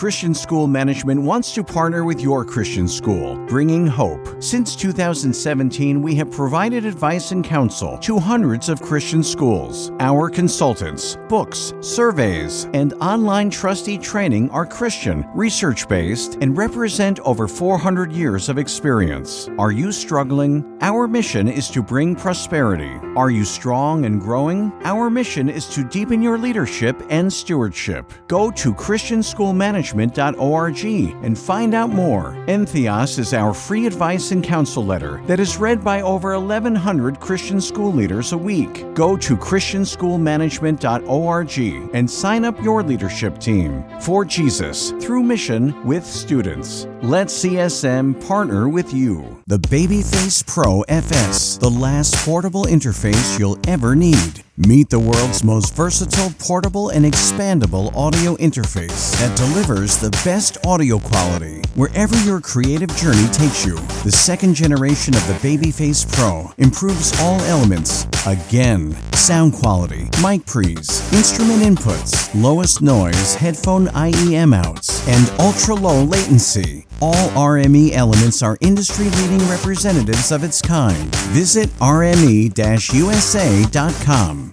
Christian School Management wants to partner with your Christian school, bringing hope. Since 2017, we have provided advice and counsel to hundreds of Christian schools. Our consultants, books, surveys, and online trustee training are Christian, research based, and represent over 400 years of experience. Are you struggling? Our mission is to bring prosperity. Are you strong and growing? Our mission is to deepen your leadership and stewardship. Go to ChristianschoolManagement.org and find out more. Entheos is our free advice and counsel letter that is read by over 1,100 Christian school leaders a week. Go to ChristianschoolManagement.org and sign up your leadership team for Jesus through mission with students. Let CSM partner with you. The Babyface Pro FS, the last portable interface you'll ever need. Meet the world's most versatile, portable, and expandable audio interface that delivers the best audio quality wherever your creative journey takes you. The second generation of the Babyface Pro improves all elements again sound quality, mic pre's, instrument inputs, lowest noise, headphone IEM outs, and ultra low latency. All RME elements are industry leading representatives of its kind. Visit rme usa.com.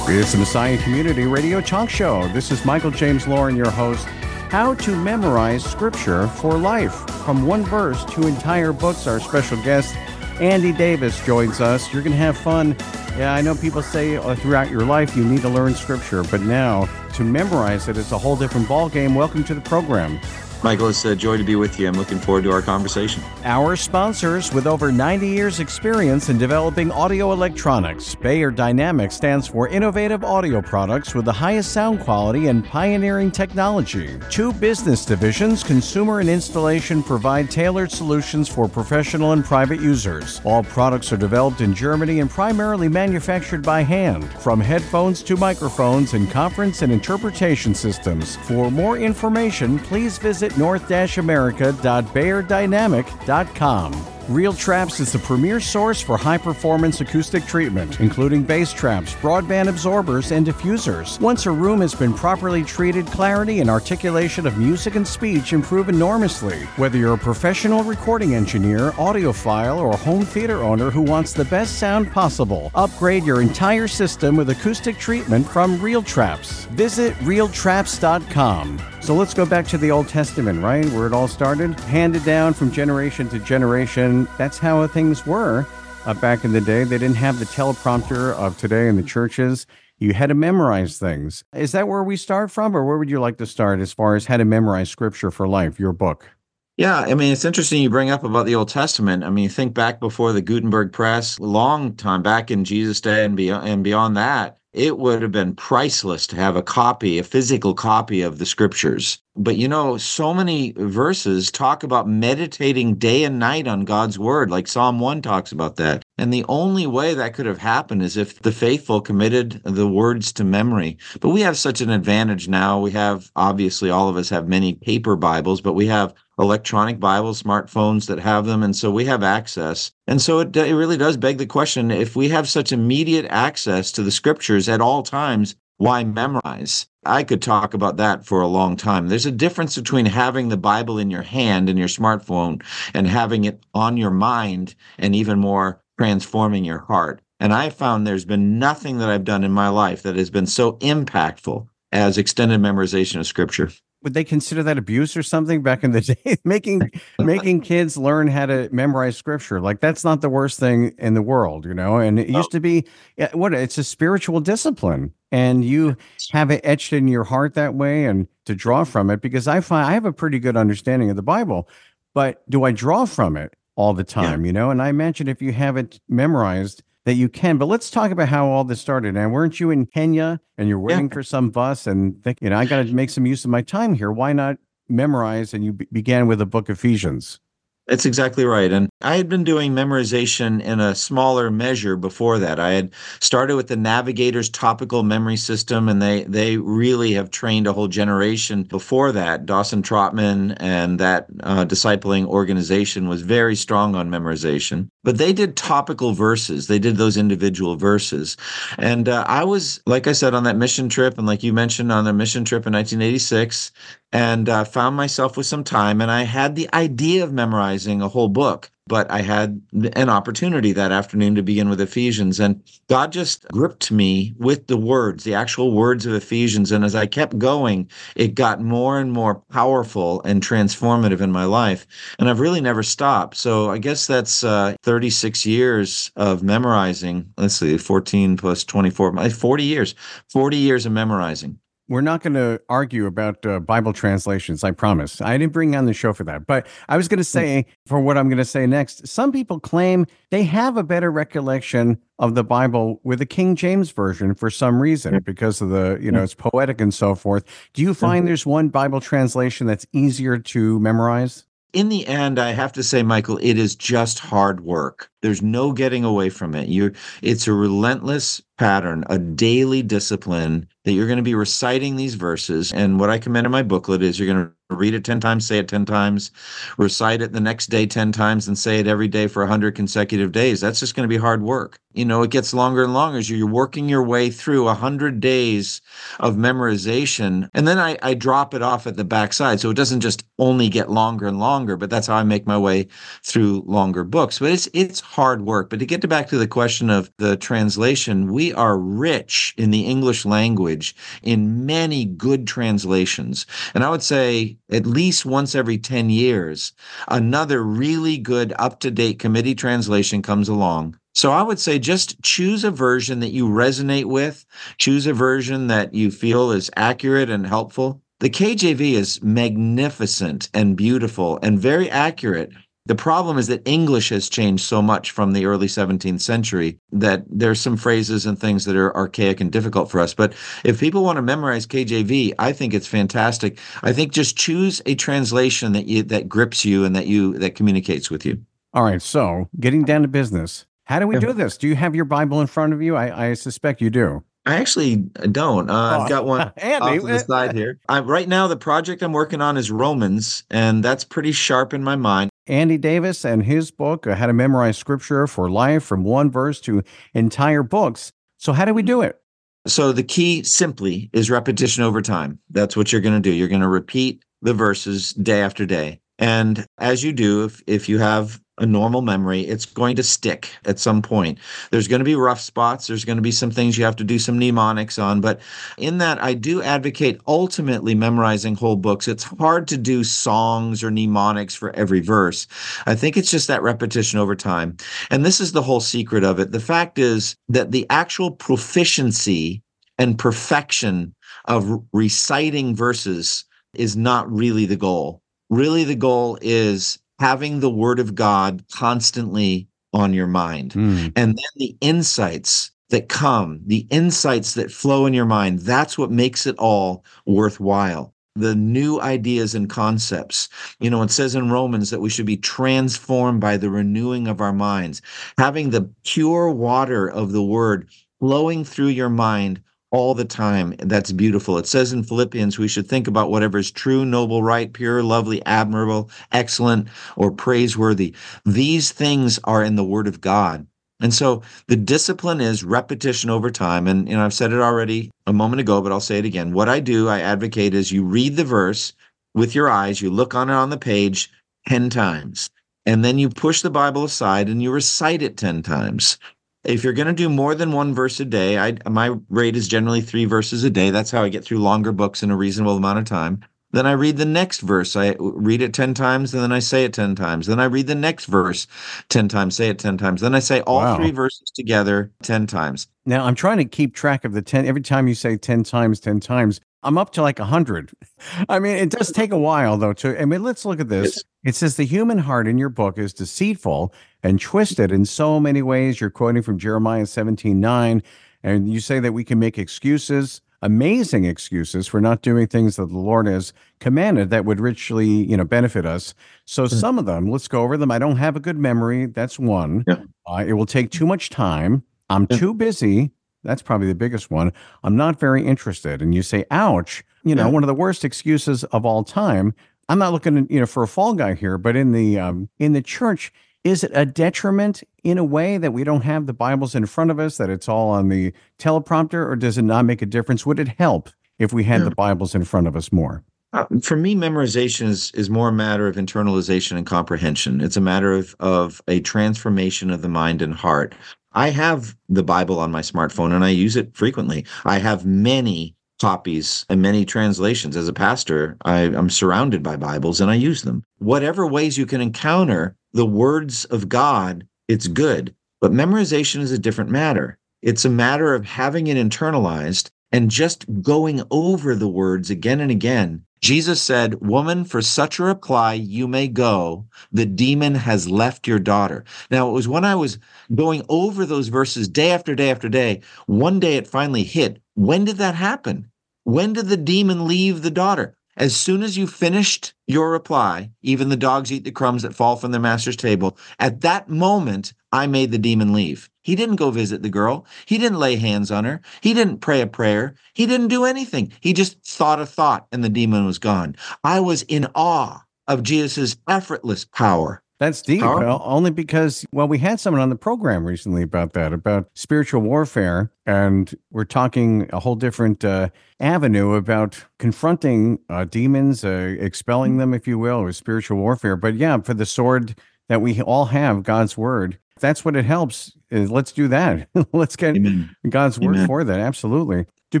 It's the Messiah Community Radio Talk Show. This is Michael James Lauren, your host. How to memorize scripture for life. From one verse to entire books, our special guest, Andy Davis, joins us. You're going to have fun. Yeah, I know people say uh, throughout your life you need to learn scripture, but now to memorize it, it's a whole different ballgame. Welcome to the program. Michael, it's a joy to be with you. I'm looking forward to our conversation. Our sponsors with over 90 years' experience in developing audio electronics. Beyer Dynamics stands for innovative audio products with the highest sound quality and pioneering technology. Two business divisions, consumer and installation, provide tailored solutions for professional and private users. All products are developed in Germany and primarily manufactured by hand, from headphones to microphones and conference and interpretation systems. For more information, please visit north-america.beyerdynamic.com. Real Traps is the premier source for high performance acoustic treatment, including bass traps, broadband absorbers, and diffusers. Once a room has been properly treated, clarity and articulation of music and speech improve enormously. Whether you're a professional recording engineer, audiophile, or home theater owner who wants the best sound possible, upgrade your entire system with acoustic treatment from Real Traps. Visit realtraps.com. So let's go back to the Old Testament, right? Where it all started. Handed down from generation to generation. That's how things were uh, back in the day. They didn't have the teleprompter of today in the churches. You had to memorize things. Is that where we start from, or where would you like to start as far as how to memorize scripture for life, your book? Yeah, I mean, it's interesting you bring up about the Old Testament. I mean, think back before the Gutenberg press, long time back in Jesus' day and beyond, and beyond that it would have been priceless to have a copy, a physical copy of the scriptures. But you know, so many verses talk about meditating day and night on God's word, like Psalm 1 talks about that. And the only way that could have happened is if the faithful committed the words to memory. But we have such an advantage now. We have, obviously, all of us have many paper Bibles, but we have electronic Bibles, smartphones that have them. And so we have access. And so it, it really does beg the question if we have such immediate access to the scriptures at all times, why memorize? I could talk about that for a long time. There's a difference between having the Bible in your hand in your smartphone and having it on your mind and even more transforming your heart. And I found there's been nothing that I've done in my life that has been so impactful as extended memorization of scripture would they consider that abuse or something back in the day? Making making kids learn how to memorize scripture like that's not the worst thing in the world you know? And it used to be what it's a spiritual discipline and you have it etched in your heart that way and to draw from it because i find i have a pretty good understanding of the bible but do i draw from it all the time yeah. you know? And i imagine if you have it memorized that you can. But let's talk about how all this started. And weren't you in Kenya and you're waiting yeah. for some bus and think, you know, I got to make some use of my time here. Why not memorize? And you b- began with the book Ephesians. That's exactly right. And I had been doing memorization in a smaller measure before that. I had started with the Navigator's topical memory system, and they they really have trained a whole generation before that. Dawson Trotman and that uh, discipling organization was very strong on memorization. But they did topical verses. They did those individual verses, and uh, I was, like I said, on that mission trip, and like you mentioned, on the mission trip in 1986, and uh, found myself with some time, and I had the idea of memorizing a whole book but I had an opportunity that afternoon to begin with Ephesians. And God just gripped me with the words, the actual words of Ephesians. And as I kept going, it got more and more powerful and transformative in my life. And I've really never stopped. So I guess that's uh, 36 years of memorizing. Let's see, 14 plus 24, 40 years, 40 years of memorizing we're not going to argue about uh, Bible translations. I promise. I didn't bring on the show for that. But I was going to say, for what I'm going to say next, some people claim they have a better recollection of the Bible with the King James version for some reason because of the, you know, it's poetic and so forth. Do you find there's one Bible translation that's easier to memorize? In the end, I have to say, Michael, it is just hard work. There's no getting away from it. You it's a relentless pattern, a daily discipline that you're going to be reciting these verses. And what I commend in my booklet is you're going to read it 10 times, say it 10 times, recite it the next day 10 times, and say it every day for 100 consecutive days. That's just going to be hard work. You know, it gets longer and longer as you're working your way through 100 days of memorization. And then I, I drop it off at the backside. So it doesn't just only get longer and longer, but that's how I make my way through longer books. But it's, it's hard work. But to get back to the question of the translation, we are rich in the English language in many good translations. And I would say at least once every 10 years, another really good up to date committee translation comes along. So I would say just choose a version that you resonate with, choose a version that you feel is accurate and helpful. The KJV is magnificent and beautiful and very accurate the problem is that English has changed so much from the early 17th century that there's some phrases and things that are archaic and difficult for us. But if people want to memorize KJV, I think it's fantastic. I think just choose a translation that you that grips you and that you that communicates with you. All right. So getting down to business. How do we do this? Do you have your Bible in front of you? I, I suspect you do. I actually don't. Uh, oh, I've got one Andy, off to the side here. I, right now, the project I'm working on is Romans, and that's pretty sharp in my mind. Andy Davis and his book, uh, How to Memorize Scripture for Life from One Verse to Entire Books. So, how do we do it? So, the key simply is repetition over time. That's what you're going to do. You're going to repeat the verses day after day. And as you do, if, if you have a normal memory, it's going to stick at some point. There's going to be rough spots. There's going to be some things you have to do some mnemonics on. But in that, I do advocate ultimately memorizing whole books. It's hard to do songs or mnemonics for every verse. I think it's just that repetition over time. And this is the whole secret of it. The fact is that the actual proficiency and perfection of reciting verses is not really the goal. Really, the goal is having the word of God constantly on your mind. Mm. And then the insights that come, the insights that flow in your mind, that's what makes it all worthwhile. The new ideas and concepts. You know, it says in Romans that we should be transformed by the renewing of our minds. Having the pure water of the word flowing through your mind all the time. That's beautiful. It says in Philippians, we should think about whatever is true, noble, right, pure, lovely, admirable, excellent, or praiseworthy. These things are in the Word of God. And so the discipline is repetition over time. And know, I've said it already a moment ago, but I'll say it again. What I do, I advocate is you read the verse with your eyes, you look on it on the page 10 times. And then you push the Bible aside and you recite it 10 times. If you're going to do more than one verse a day, I, my rate is generally three verses a day. That's how I get through longer books in a reasonable amount of time. Then I read the next verse. I read it 10 times, and then I say it 10 times. Then I read the next verse 10 times, say it 10 times. Then I say all wow. three verses together 10 times. Now I'm trying to keep track of the 10. Every time you say 10 times, 10 times, I'm up to like 100. I mean, it does take a while though to I mean, let's look at this. It says the human heart in your book is deceitful and twisted in so many ways. You're quoting from Jeremiah 17, 9, and you say that we can make excuses amazing excuses for not doing things that the Lord has commanded that would richly, you know, benefit us. So some of them, let's go over them. I don't have a good memory. That's one. Yeah. Uh, it will take too much time. I'm Yeah. too busy. That's probably the biggest one. I'm not very interested. And you say, ouch, you know, Yeah. one of the worst excuses of all time. I'm not looking, you know, for a fall guy here, but in the um, in the church, is it a detriment in a way that we don't have the Bibles in front of us, that it's all on the teleprompter, or does it not make a difference? Would it help if we had the Bibles in front of us more? Uh, for me, memorization is is more a matter of internalization and comprehension. It's a matter of of a transformation of the mind and heart. I have the Bible on my smartphone and I use it frequently. I have many copies and many translations. As a pastor, I, I'm surrounded by Bibles and I use them. Whatever ways you can encounter the words of God, it's good. But memorization is a different matter. It's a matter of having it internalized and just going over the words again and again. Jesus said, Woman, for such a reply you may go. The demon has left your daughter. Now, it was when I was going over those verses day after day after day, one day it finally hit. When did that happen? When did the demon leave the daughter? As soon as you finished your reply, even the dogs eat the crumbs that fall from their master's table. At that moment, I made the demon leave. He didn't go visit the girl. He didn't lay hands on her. He didn't pray a prayer. He didn't do anything. He just thought a thought and the demon was gone. I was in awe of Jesus' effortless power. That's deep. Well, only because, well, we had someone on the program recently about that, about spiritual warfare. And we're talking a whole different uh, avenue about confronting uh, demons, uh, expelling them, if you will, or spiritual warfare. But yeah, for the sword that we all have, God's word, that's what it helps. Is let's do that. let's get Amen. God's word Amen. for that. Absolutely. Do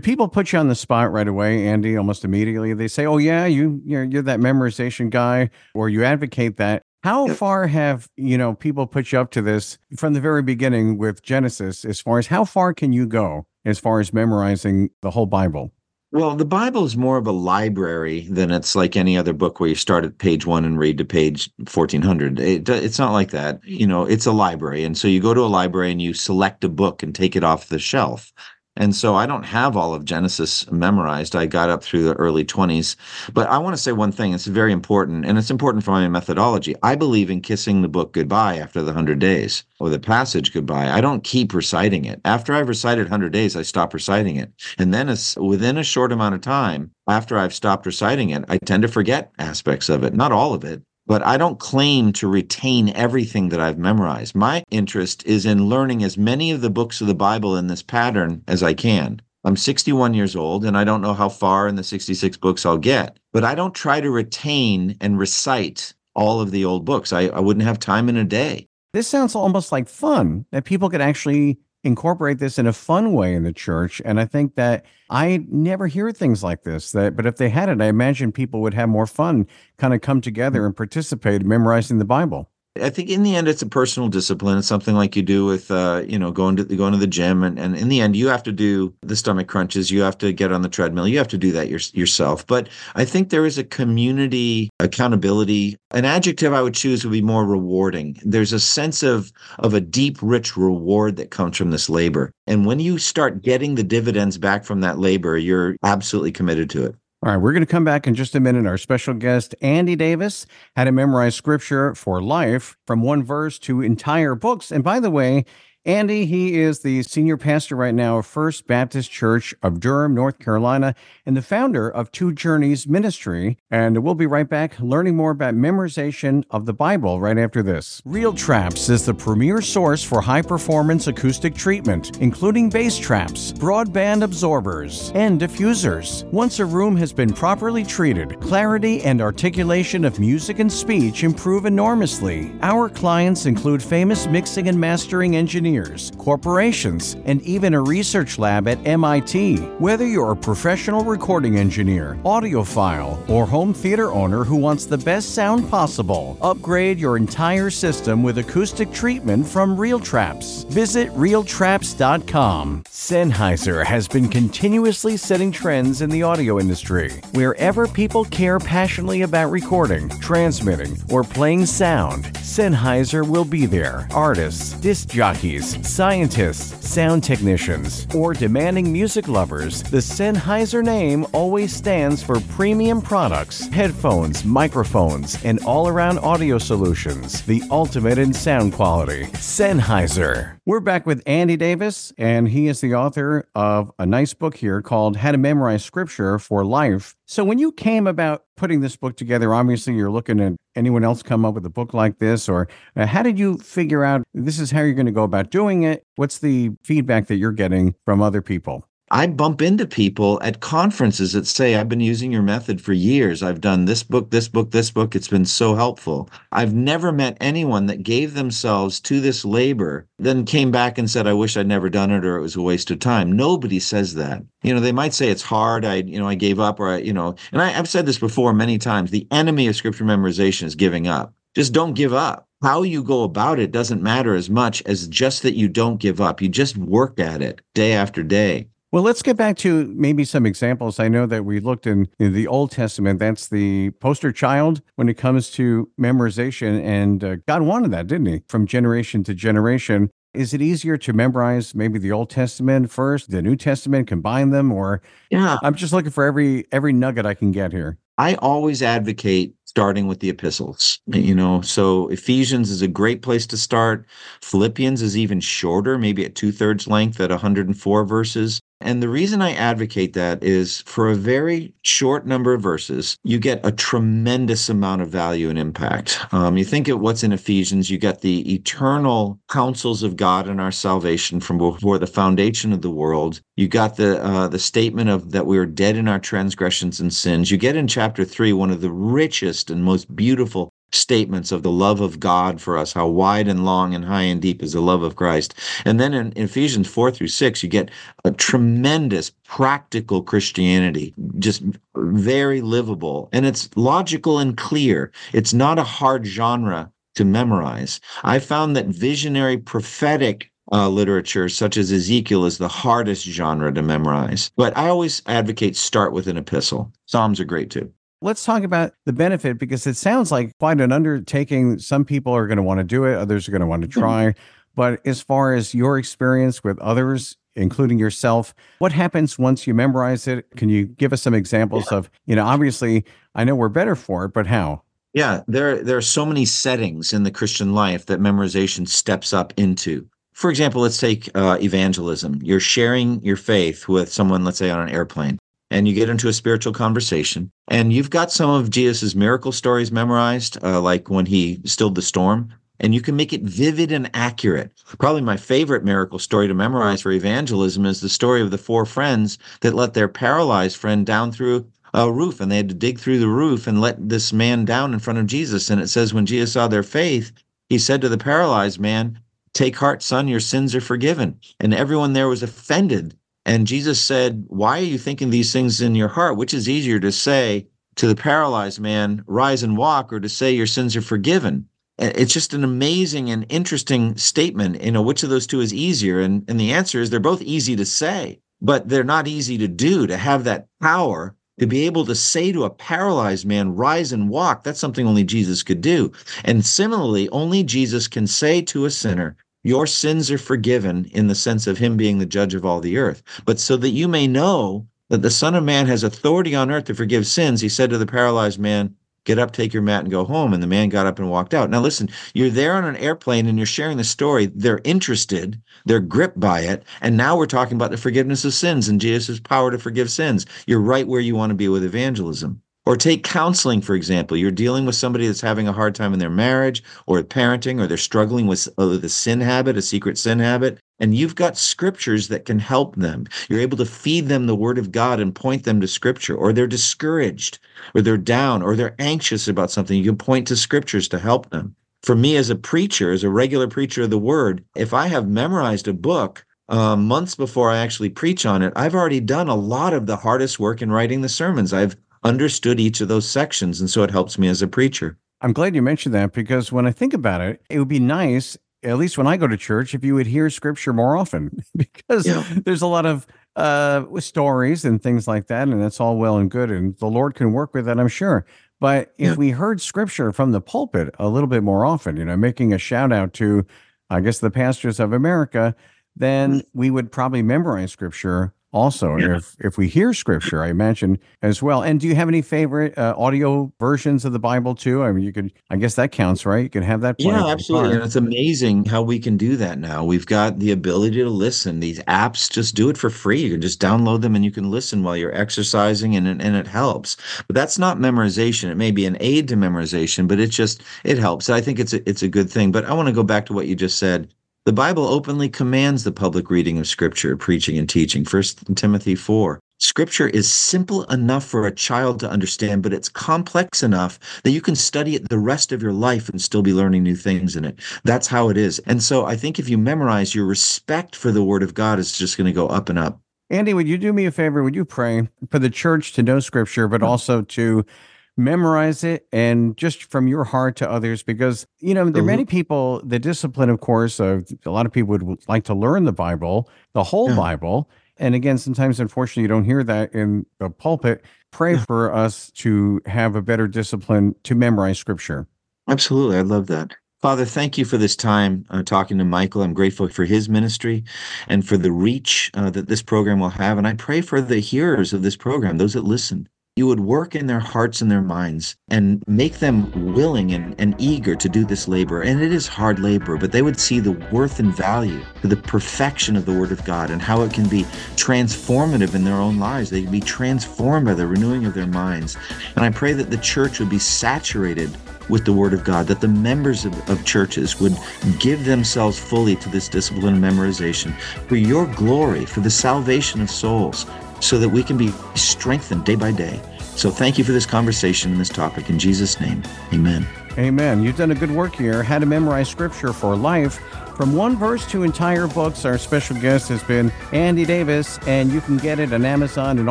people put you on the spot right away, Andy? Almost immediately, they say, "Oh yeah, you you're, you're that memorization guy," or you advocate that. How far have you know people put you up to this from the very beginning with Genesis? As far as how far can you go as far as memorizing the whole Bible? Well, the Bible is more of a library than it's like any other book where you start at page one and read to page 1400. It, it's not like that. You know, it's a library. And so you go to a library and you select a book and take it off the shelf. And so I don't have all of Genesis memorized. I got up through the early 20s. But I want to say one thing. It's very important, and it's important for my methodology. I believe in kissing the book goodbye after the 100 days or the passage goodbye. I don't keep reciting it. After I've recited 100 days, I stop reciting it. And then within a short amount of time, after I've stopped reciting it, I tend to forget aspects of it, not all of it. But I don't claim to retain everything that I've memorized. My interest is in learning as many of the books of the Bible in this pattern as I can. I'm 61 years old and I don't know how far in the 66 books I'll get, but I don't try to retain and recite all of the old books. I, I wouldn't have time in a day. This sounds almost like fun that people could actually incorporate this in a fun way in the church. And I think that I never hear things like this. That, but if they had it, I imagine people would have more fun, kind of come together mm. and participate in memorizing the Bible. I think in the end, it's a personal discipline. It's something like you do with, uh, you know, going to going to the gym, and, and in the end, you have to do the stomach crunches. You have to get on the treadmill. You have to do that your, yourself. But I think there is a community accountability. An adjective I would choose would be more rewarding. There's a sense of of a deep, rich reward that comes from this labor, and when you start getting the dividends back from that labor, you're absolutely committed to it. All right, we're going to come back in just a minute. Our special guest, Andy Davis, had to memorize scripture for life from one verse to entire books. And by the way, Andy, he is the senior pastor right now of First Baptist Church of Durham, North Carolina, and the founder of Two Journeys Ministry. And we'll be right back learning more about memorization of the Bible right after this. Real Traps is the premier source for high performance acoustic treatment, including bass traps, broadband absorbers, and diffusers. Once a room has been properly treated, clarity and articulation of music and speech improve enormously. Our clients include famous mixing and mastering engineers, corporations, and even a research lab at MIT. Whether you're a professional recording engineer, audiophile, or home theater owner who wants the best sound possible, upgrade your entire system with acoustic treatment from Real Traps. Visit realtraps.com. Sennheiser has been continuously setting trends in the audio industry. Wherever people care passionately about recording, transmitting, or playing sound, Sennheiser will be there. Artists, disc jockeys, DJs, scientists, sound technicians, or demanding music lovers, the Sennheiser name always stands for premium products, headphones, microphones, and all around audio solutions, the ultimate in sound quality. Sennheiser. We're back with Andy Davis, and he is the author of a nice book here called How to Memorize Scripture for Life. So, when you came about putting this book together, obviously you're looking at anyone else come up with a book like this, or uh, how did you figure out this is how you're going to go about doing it? What's the feedback that you're getting from other people? I bump into people at conferences that say, I've been using your method for years. I've done this book, this book, this book. It's been so helpful. I've never met anyone that gave themselves to this labor, then came back and said, I wish I'd never done it or it was a waste of time. Nobody says that. You know, they might say it's hard. I, you know, I gave up or I, you know, and I, I've said this before many times. The enemy of scripture memorization is giving up. Just don't give up how you go about it doesn't matter as much as just that you don't give up. You just work at it day after day. Well, let's get back to maybe some examples. I know that we looked in, in the Old Testament. That's the poster child when it comes to memorization. And uh, God wanted that, didn't He? From generation to generation. Is it easier to memorize maybe the Old Testament first, the New Testament, combine them, or yeah? I'm just looking for every every nugget I can get here. I always advocate starting with the epistles. You know, so Ephesians is a great place to start. Philippians is even shorter, maybe at two thirds length at 104 verses. And the reason I advocate that is for a very short number of verses, you get a tremendous amount of value and impact. Um, you think of what's in Ephesians, you get the eternal counsels of God and our salvation from before the foundation of the world. You got the uh, the statement of that we are dead in our transgressions and sins. You get in chapter three one of the richest and most beautiful statements of the love of God for us, how wide and long and high and deep is the love of Christ. And then in Ephesians 4 through 6, you get a tremendous practical Christianity, just very livable. And it's logical and clear. It's not a hard genre to memorize. I found that visionary prophetic uh, literature, such as Ezekiel, is the hardest genre to memorize. But I always advocate start with an epistle. Psalms are great too. Let's talk about the benefit because it sounds like quite an undertaking. Some people are going to want to do it, others are going to want to mm-hmm. try. But as far as your experience with others, including yourself, what happens once you memorize it? Can you give us some examples of, you know, obviously I know we're better for it, but how? Yeah, there there are so many settings in the Christian life that memorization steps up into. For example, let's take uh, evangelism. You're sharing your faith with someone, let's say on an airplane and you get into a spiritual conversation and you've got some of jesus' miracle stories memorized uh, like when he stilled the storm and you can make it vivid and accurate. Probably my favorite miracle story to memorize for evangelism is the story of the four friends that let their paralyzed friend down through a roof and they had to dig through the roof and let this man down in front of jesus. And it says when jesus saw their faith he said to the paralyzed man take heart son your sins are forgiven and everyone there was offended and Jesus said, Why are you thinking these things in your heart? Which is easier to say to the paralyzed man, Rise and walk, or to say your sins are forgiven? It's just an amazing and interesting statement. You know, which of those two is easier? And, and the answer is they're both easy to say, but they're not easy to do, to have that power to be able to say to a paralyzed man, rise and walk, that's something only Jesus could do. And similarly, only Jesus can say to a sinner, your sins are forgiven in the sense of him being the judge of all the earth. But so that you may know that the Son of Man has authority on earth to forgive sins, he said to the paralyzed man, Get up, take your mat, and go home. And the man got up and walked out. Now, listen, you're there on an airplane and you're sharing the story. They're interested, they're gripped by it. And now we're talking about the forgiveness of sins and Jesus' power to forgive sins. You're right where you want to be with evangelism. Or take counseling, for example. You're dealing with somebody that's having a hard time in their marriage or parenting, or they're struggling with uh, the sin habit, a secret sin habit. And you've got scriptures that can help them. You're able to feed them the word of God and point them to scripture, or they're discouraged, or they're down, or they're anxious about something. You can point to scriptures to help them. For me, as a preacher, as a regular preacher of the word, if I have memorized a book, uh, months before I actually preach on it, I've already done a lot of the hardest work in writing the sermons. I've understood each of those sections. And so it helps me as a preacher. I'm glad you mentioned that because when I think about it, it would be nice, at least when I go to church, if you would hear scripture more often because yeah. there's a lot of uh, stories and things like that. And that's all well and good. And the Lord can work with that, I'm sure. But if yeah. we heard scripture from the pulpit a little bit more often, you know, making a shout out to I guess, the pastors of America, then we would probably memorize scripture also Yeah. if if we hear scripture i imagine as well and do you have any favorite uh, audio versions of the bible too i mean you could i guess that counts right you could have that Yeah, absolutely. And it's amazing how we can do that now. We've got the ability to listen. These apps just do it for free. You can just download them and you can listen while you're exercising and it, and it helps. But that's not memorization. It may be an aid to memorization, but it just it helps. I think it's a, it's a good thing. But I want to go back to what you just said. The Bible openly commands the public reading of scripture, preaching and teaching. First Timothy 4. Scripture is simple enough for a child to understand, but it's complex enough that you can study it the rest of your life and still be learning new things in it. That's how it is. And so I think if you memorize, your respect for the Word of God is just going to go up and up. andy would you do me a favor would you pray for the church to know scripture but hmm. also to memorize it and just from your heart to others because you know there are many people the discipline of course of a lot of people would like to learn the bible the whole Yeah. bible and again sometimes unfortunately you don't hear that in the pulpit pray Yeah. for us to have a better discipline to memorize scripture Absolutely. I love that. Father, thank you for this time uh, talking to Michael. I'm grateful for his ministry and for the reach uh, that this program will have. And I pray for the hearers of this program, those that listen. You would work in their hearts and their minds and make them willing and, and eager to do this labor. And it is hard labor, but they would see the worth and value to the perfection of the Word of God and how it can be transformative in their own lives. They can be transformed by the renewing of their minds. And I pray that the church would be saturated with the Word of God, that the members of, of churches would give themselves fully to this discipline of memorization for your glory, for the salvation of souls, so that we can be strengthened day by day. So thank you for this conversation and this topic. In Jesus' name, amen. Amen. You've done a good work here. How to memorize scripture for life. From one verse to entire books, our special guest has been Andy Davis, and you can get it on Amazon and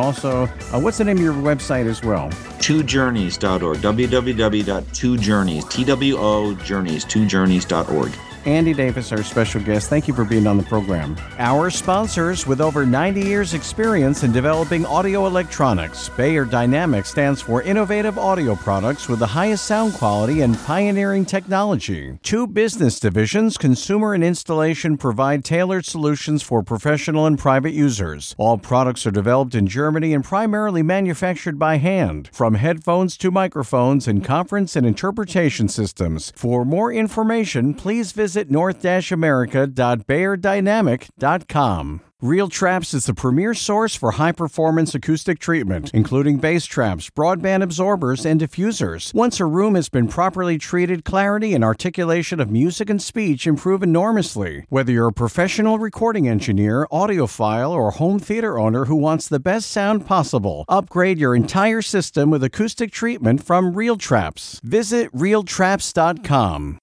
also, uh, what's the name of your website as well? Twojourneys.org, www.twojourneys, T-W-O, journeys, twojourneys.org. Andy Davis, our special guest. Thank you for being on the program. Our sponsors, with over 90 years' experience in developing audio electronics, Beyer Dynamics stands for innovative audio products with the highest sound quality and pioneering technology. Two business divisions, consumer and installation, provide tailored solutions for professional and private users. All products are developed in Germany and primarily manufactured by hand, from headphones to microphones and conference and interpretation systems. For more information, please visit north-america.beyerdynamic.com. Real Traps is the premier source for high performance acoustic treatment, including bass traps, broadband absorbers, and diffusers. Once a room has been properly treated, clarity and articulation of music and speech improve enormously. Whether you're a professional recording engineer, audiophile, or home theater owner who wants the best sound possible, upgrade your entire system with acoustic treatment from Real Traps. Visit realtraps.com.